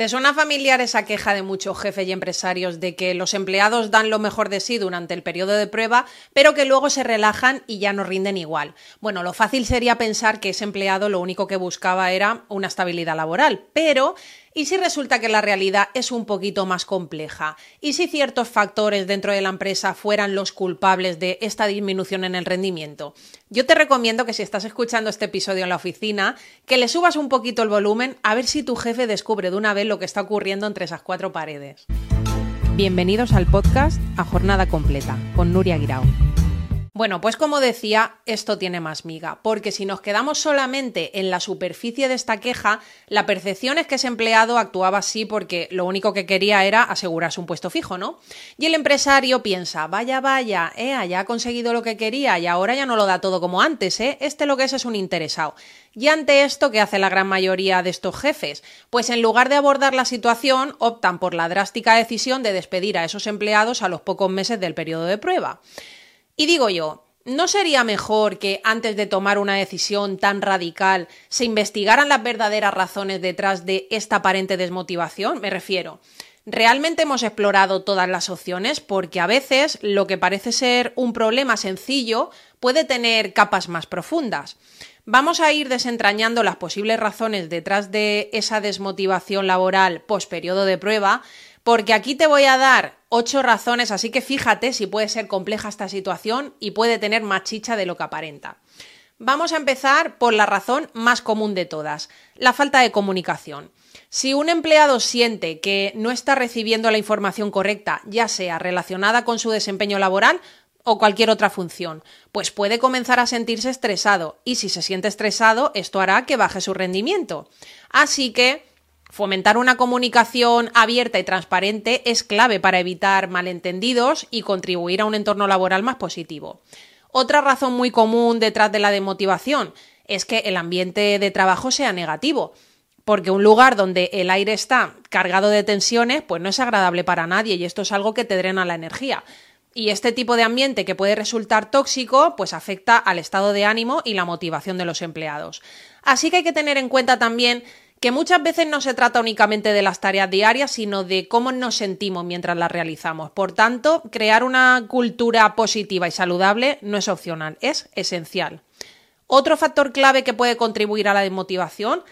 ¿Te suena familiar esa queja de muchos jefes y empresarios de que los empleados dan lo mejor de sí durante el periodo de prueba, pero que luego se relajan y ya no rinden igual? Bueno, lo fácil sería pensar que ese empleado lo único que buscaba era una estabilidad laboral, pero ¿Y si resulta que la realidad es un poquito más compleja? ¿Y si ciertos factores dentro de la empresa fueran los culpables de esta disminución en el rendimiento? Yo te recomiendo que si estás escuchando este episodio en la oficina, que le subas un poquito el volumen a ver si tu jefe descubre de una vez lo que está ocurriendo entre esas cuatro paredes. Bienvenidos al podcast A Jornada Completa con Nuria Guirao. Bueno, pues como decía, esto tiene más miga, porque si nos quedamos solamente en la superficie de esta queja, la percepción es que ese empleado actuaba así porque lo único que quería era asegurarse un puesto fijo, ¿no? Y el empresario piensa, vaya, vaya, eh, ya ha conseguido lo que quería y ahora ya no lo da todo como antes, ¿eh? Este lo que es es un interesado. Y ante esto, ¿qué hace la gran mayoría de estos jefes? Pues en lugar de abordar la situación, optan por la drástica decisión de despedir a esos empleados a los pocos meses del periodo de prueba. Y digo yo, ¿no sería mejor que antes de tomar una decisión tan radical se investigaran las verdaderas razones detrás de esta aparente desmotivación? Me refiero. ¿Realmente hemos explorado todas las opciones? Porque a veces lo que parece ser un problema sencillo puede tener capas más profundas. Vamos a ir desentrañando las posibles razones detrás de esa desmotivación laboral post periodo de prueba porque aquí te voy a dar ocho razones, así que fíjate si puede ser compleja esta situación y puede tener más chicha de lo que aparenta. Vamos a empezar por la razón más común de todas, la falta de comunicación. Si un empleado siente que no está recibiendo la información correcta, ya sea relacionada con su desempeño laboral o cualquier otra función, pues puede comenzar a sentirse estresado y si se siente estresado, esto hará que baje su rendimiento. Así que Fomentar una comunicación abierta y transparente es clave para evitar malentendidos y contribuir a un entorno laboral más positivo. Otra razón muy común detrás de la demotivación es que el ambiente de trabajo sea negativo, porque un lugar donde el aire está cargado de tensiones, pues no es agradable para nadie y esto es algo que te drena la energía. Y este tipo de ambiente que puede resultar tóxico, pues afecta al estado de ánimo y la motivación de los empleados. Así que hay que tener en cuenta también que muchas veces no se trata únicamente de las tareas diarias, sino de cómo nos sentimos mientras las realizamos. Por tanto, crear una cultura positiva y saludable no es opcional, es esencial. Otro factor clave que puede contribuir a la desmotivación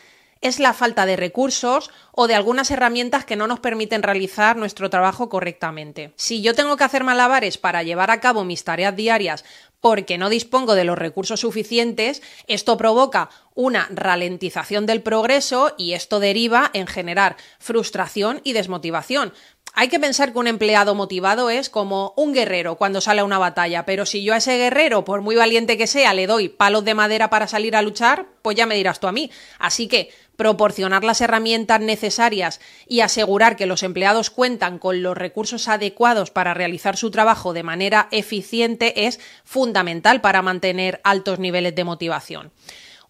es la falta de recursos o de algunas herramientas que no nos permiten realizar nuestro trabajo correctamente. Si yo tengo que hacer malabares para llevar a cabo mis tareas diarias porque no dispongo de los recursos suficientes, esto provoca una ralentización del progreso y esto deriva en generar frustración y desmotivación. Hay que pensar que un empleado motivado es como un guerrero cuando sale a una batalla, pero si yo a ese guerrero, por muy valiente que sea, le doy palos de madera para salir a luchar, pues ya me dirás tú a mí. Así que proporcionar las herramientas necesarias y asegurar que los empleados cuentan con los recursos adecuados para realizar su trabajo de manera eficiente es fundamental para mantener altos niveles de motivación.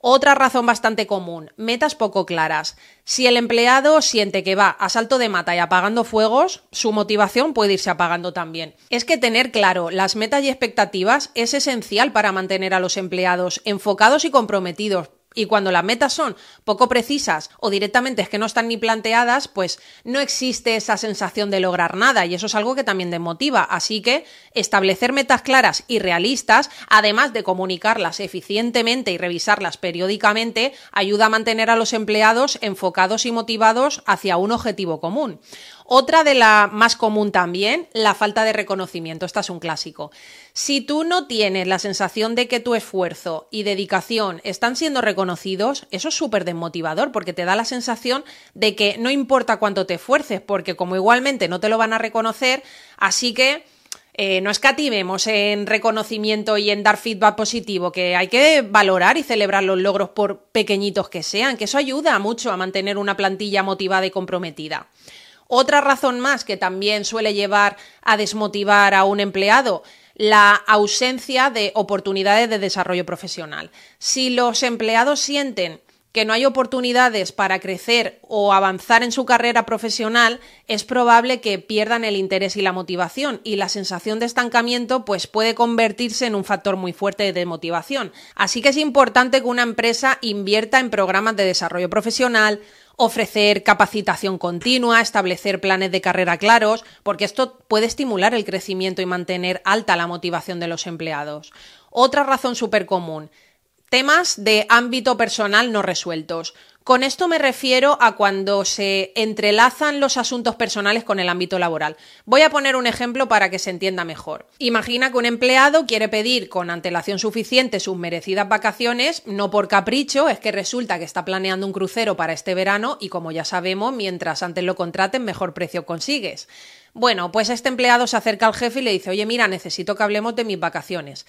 Otra razón bastante común, metas poco claras. Si el empleado siente que va a salto de mata y apagando fuegos, su motivación puede irse apagando también. Es que tener claro las metas y expectativas es esencial para mantener a los empleados enfocados y comprometidos, y cuando las metas son poco precisas o directamente es que no están ni planteadas, pues no existe esa sensación de lograr nada y eso es algo que también desmotiva. Así que establecer metas claras y realistas, además de comunicarlas eficientemente y revisarlas periódicamente, ayuda a mantener a los empleados enfocados y motivados hacia un objetivo común. Otra de la más común también, la falta de reconocimiento. Esta es un clásico. Si tú no tienes la sensación de que tu esfuerzo y dedicación están siendo reconocidos, eso es súper desmotivador porque te da la sensación de que no importa cuánto te esfuerces, porque como igualmente no te lo van a reconocer, así que eh, no escatimemos en reconocimiento y en dar feedback positivo, que hay que valorar y celebrar los logros por pequeñitos que sean, que eso ayuda mucho a mantener una plantilla motivada y comprometida. Otra razón más que también suele llevar a desmotivar a un empleado, la ausencia de oportunidades de desarrollo profesional. Si los empleados sienten que no hay oportunidades para crecer o avanzar en su carrera profesional, es probable que pierdan el interés y la motivación y la sensación de estancamiento pues puede convertirse en un factor muy fuerte de motivación. Así que es importante que una empresa invierta en programas de desarrollo profesional, ofrecer capacitación continua, establecer planes de carrera claros, porque esto puede estimular el crecimiento y mantener alta la motivación de los empleados. Otra razón súper común, temas de ámbito personal no resueltos. Con esto me refiero a cuando se entrelazan los asuntos personales con el ámbito laboral. Voy a poner un ejemplo para que se entienda mejor. Imagina que un empleado quiere pedir con antelación suficiente sus merecidas vacaciones, no por capricho, es que resulta que está planeando un crucero para este verano y como ya sabemos, mientras antes lo contraten, mejor precio consigues. Bueno, pues este empleado se acerca al jefe y le dice, oye, mira, necesito que hablemos de mis vacaciones.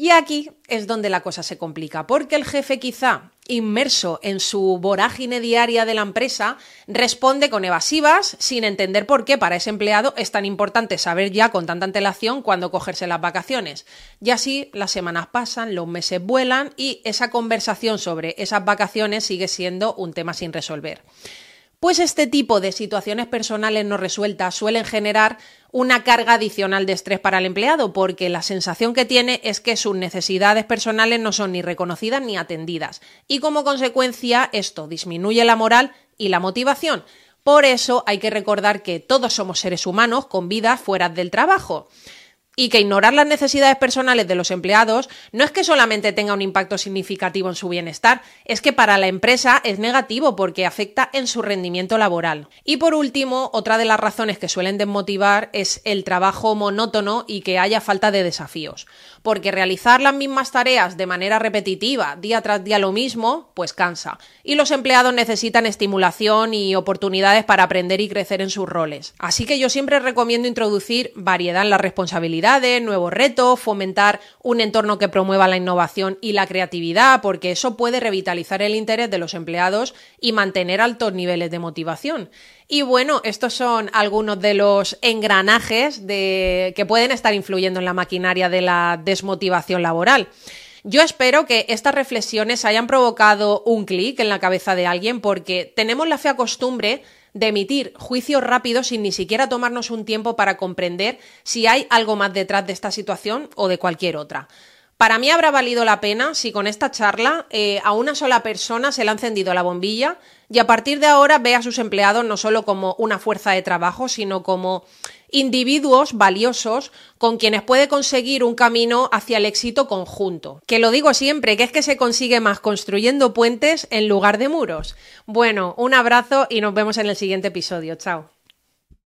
Y aquí es donde la cosa se complica, porque el jefe quizá, inmerso en su vorágine diaria de la empresa, responde con evasivas sin entender por qué para ese empleado es tan importante saber ya con tanta antelación cuándo cogerse las vacaciones. Y así las semanas pasan, los meses vuelan y esa conversación sobre esas vacaciones sigue siendo un tema sin resolver. Pues este tipo de situaciones personales no resueltas suelen generar una carga adicional de estrés para el empleado, porque la sensación que tiene es que sus necesidades personales no son ni reconocidas ni atendidas. Y como consecuencia, esto disminuye la moral y la motivación. Por eso hay que recordar que todos somos seres humanos con vidas fuera del trabajo y que ignorar las necesidades personales de los empleados no es que solamente tenga un impacto significativo en su bienestar, es que para la empresa es negativo porque afecta en su rendimiento laboral. Y por último, otra de las razones que suelen desmotivar es el trabajo monótono y que haya falta de desafíos. Porque realizar las mismas tareas de manera repetitiva, día tras día lo mismo, pues cansa. Y los empleados necesitan estimulación y oportunidades para aprender y crecer en sus roles. Así que yo siempre recomiendo introducir variedad en la responsabilidad nuevos retos, fomentar un entorno que promueva la innovación y la creatividad, porque eso puede revitalizar el interés de los empleados y mantener altos niveles de motivación. Y bueno, estos son algunos de los engranajes de, que pueden estar influyendo en la maquinaria de la desmotivación laboral. Yo espero que estas reflexiones hayan provocado un clic en la cabeza de alguien porque tenemos la fea costumbre de emitir juicios rápidos sin ni siquiera tomarnos un tiempo para comprender si hay algo más detrás de esta situación o de cualquier otra. Para mí habrá valido la pena si con esta charla eh, a una sola persona se le ha encendido la bombilla y a partir de ahora ve a sus empleados no solo como una fuerza de trabajo, sino como individuos valiosos con quienes puede conseguir un camino hacia el éxito conjunto. Que lo digo siempre, que es que se consigue más construyendo puentes en lugar de muros. Bueno, un abrazo y nos vemos en el siguiente episodio. Chao.